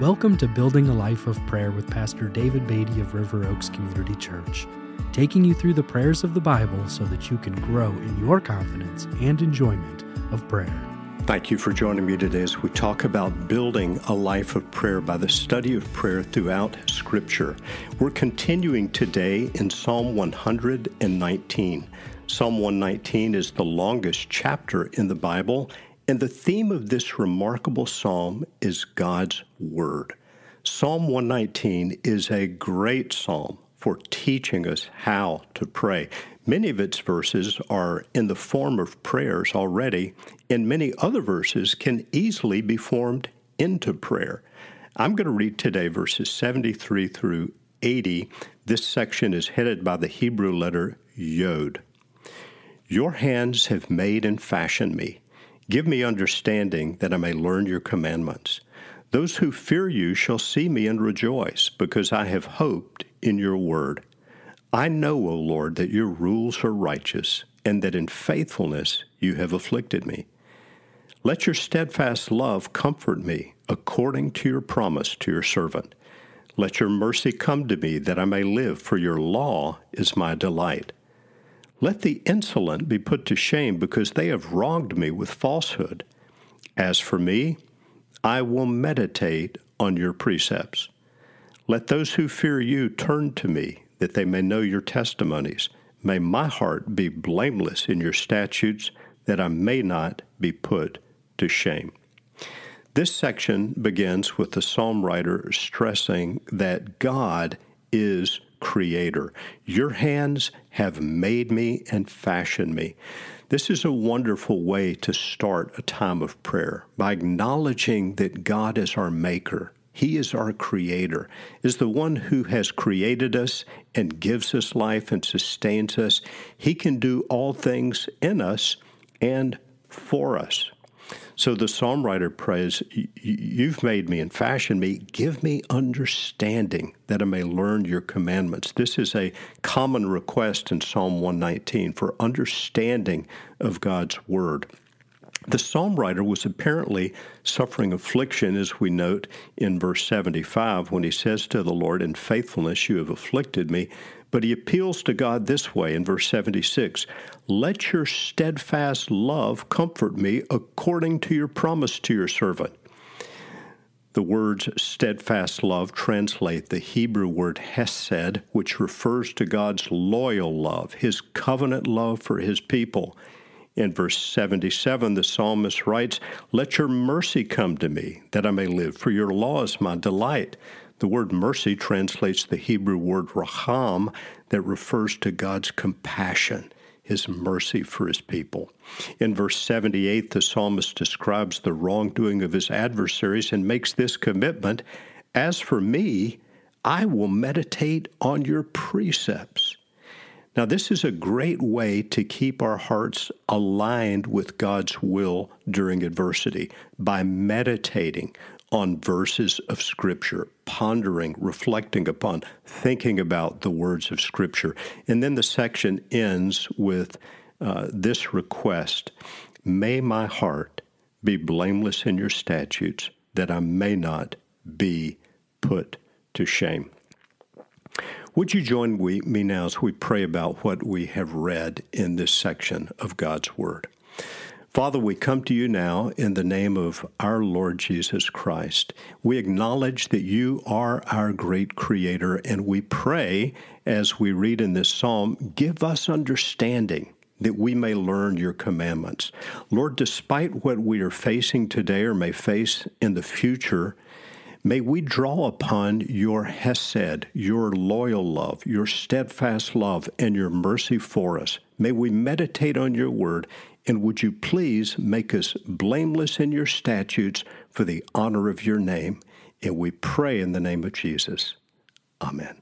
Welcome to Building a Life of Prayer with Pastor David Beatty of River Oaks Community Church, taking you through the prayers of the Bible so that you can grow in your confidence and enjoyment of prayer. Thank you for joining me today as we talk about building a life of prayer by the study of prayer throughout Scripture. We're continuing today in Psalm 119. Psalm 119 is the longest chapter in the Bible and the theme of this remarkable psalm is God's Word. Psalm 119 is a great psalm for teaching us how to pray. Many of its verses are in the form of prayers already, and many other verses can easily be formed into prayer. I'm going to read today verses 73 through 80. This section is headed by the Hebrew letter Yod. Your hands have made and fashioned me. Give me understanding that I may learn your commandments. Those who fear you shall see me and rejoice, because I have hoped in your word. I know, O Lord, that your rules are righteous, and that in faithfulness you have afflicted me. Let your steadfast love comfort me, according to your promise to your servant. Let your mercy come to me, that I may live, for your law is my delight. Let the insolent be put to shame because they have wronged me with falsehood. As for me, I will meditate on your precepts. Let those who fear you turn to me, that they may know your testimonies. May my heart be blameless in your statutes, that I may not be put to shame. This section begins with the psalm writer stressing that God is creator. Your hands have made me and fashioned me. This is a wonderful way to start a time of prayer by acknowledging that God is our maker. He is our creator, is the one who has created us and gives us life and sustains us. He can do all things in us and for us. So the psalm writer prays, You've made me and fashioned me. Give me understanding that I may learn your commandments. This is a common request in Psalm 119 for understanding of God's word. The psalm writer was apparently suffering affliction, as we note in verse 75, when he says to the Lord, In faithfulness you have afflicted me. But he appeals to God this way in verse 76 Let your steadfast love comfort me according to your promise to your servant. The words steadfast love translate the Hebrew word hesed, which refers to God's loyal love, his covenant love for his people. In verse 77, the psalmist writes, Let your mercy come to me, that I may live, for your law is my delight. The word mercy translates the Hebrew word raham that refers to God's compassion, his mercy for his people. In verse 78, the psalmist describes the wrongdoing of his adversaries and makes this commitment As for me, I will meditate on your precepts. Now, this is a great way to keep our hearts aligned with God's will during adversity by meditating on verses of Scripture, pondering, reflecting upon, thinking about the words of Scripture. And then the section ends with uh, this request May my heart be blameless in your statutes, that I may not be put to shame. Would you join me now as we pray about what we have read in this section of God's Word? Father, we come to you now in the name of our Lord Jesus Christ. We acknowledge that you are our great creator, and we pray as we read in this psalm, give us understanding that we may learn your commandments. Lord, despite what we are facing today or may face in the future, May we draw upon your Hesed, your loyal love, your steadfast love, and your mercy for us. May we meditate on your word and would you please make us blameless in your statutes for the honor of your name? And we pray in the name of Jesus. Amen.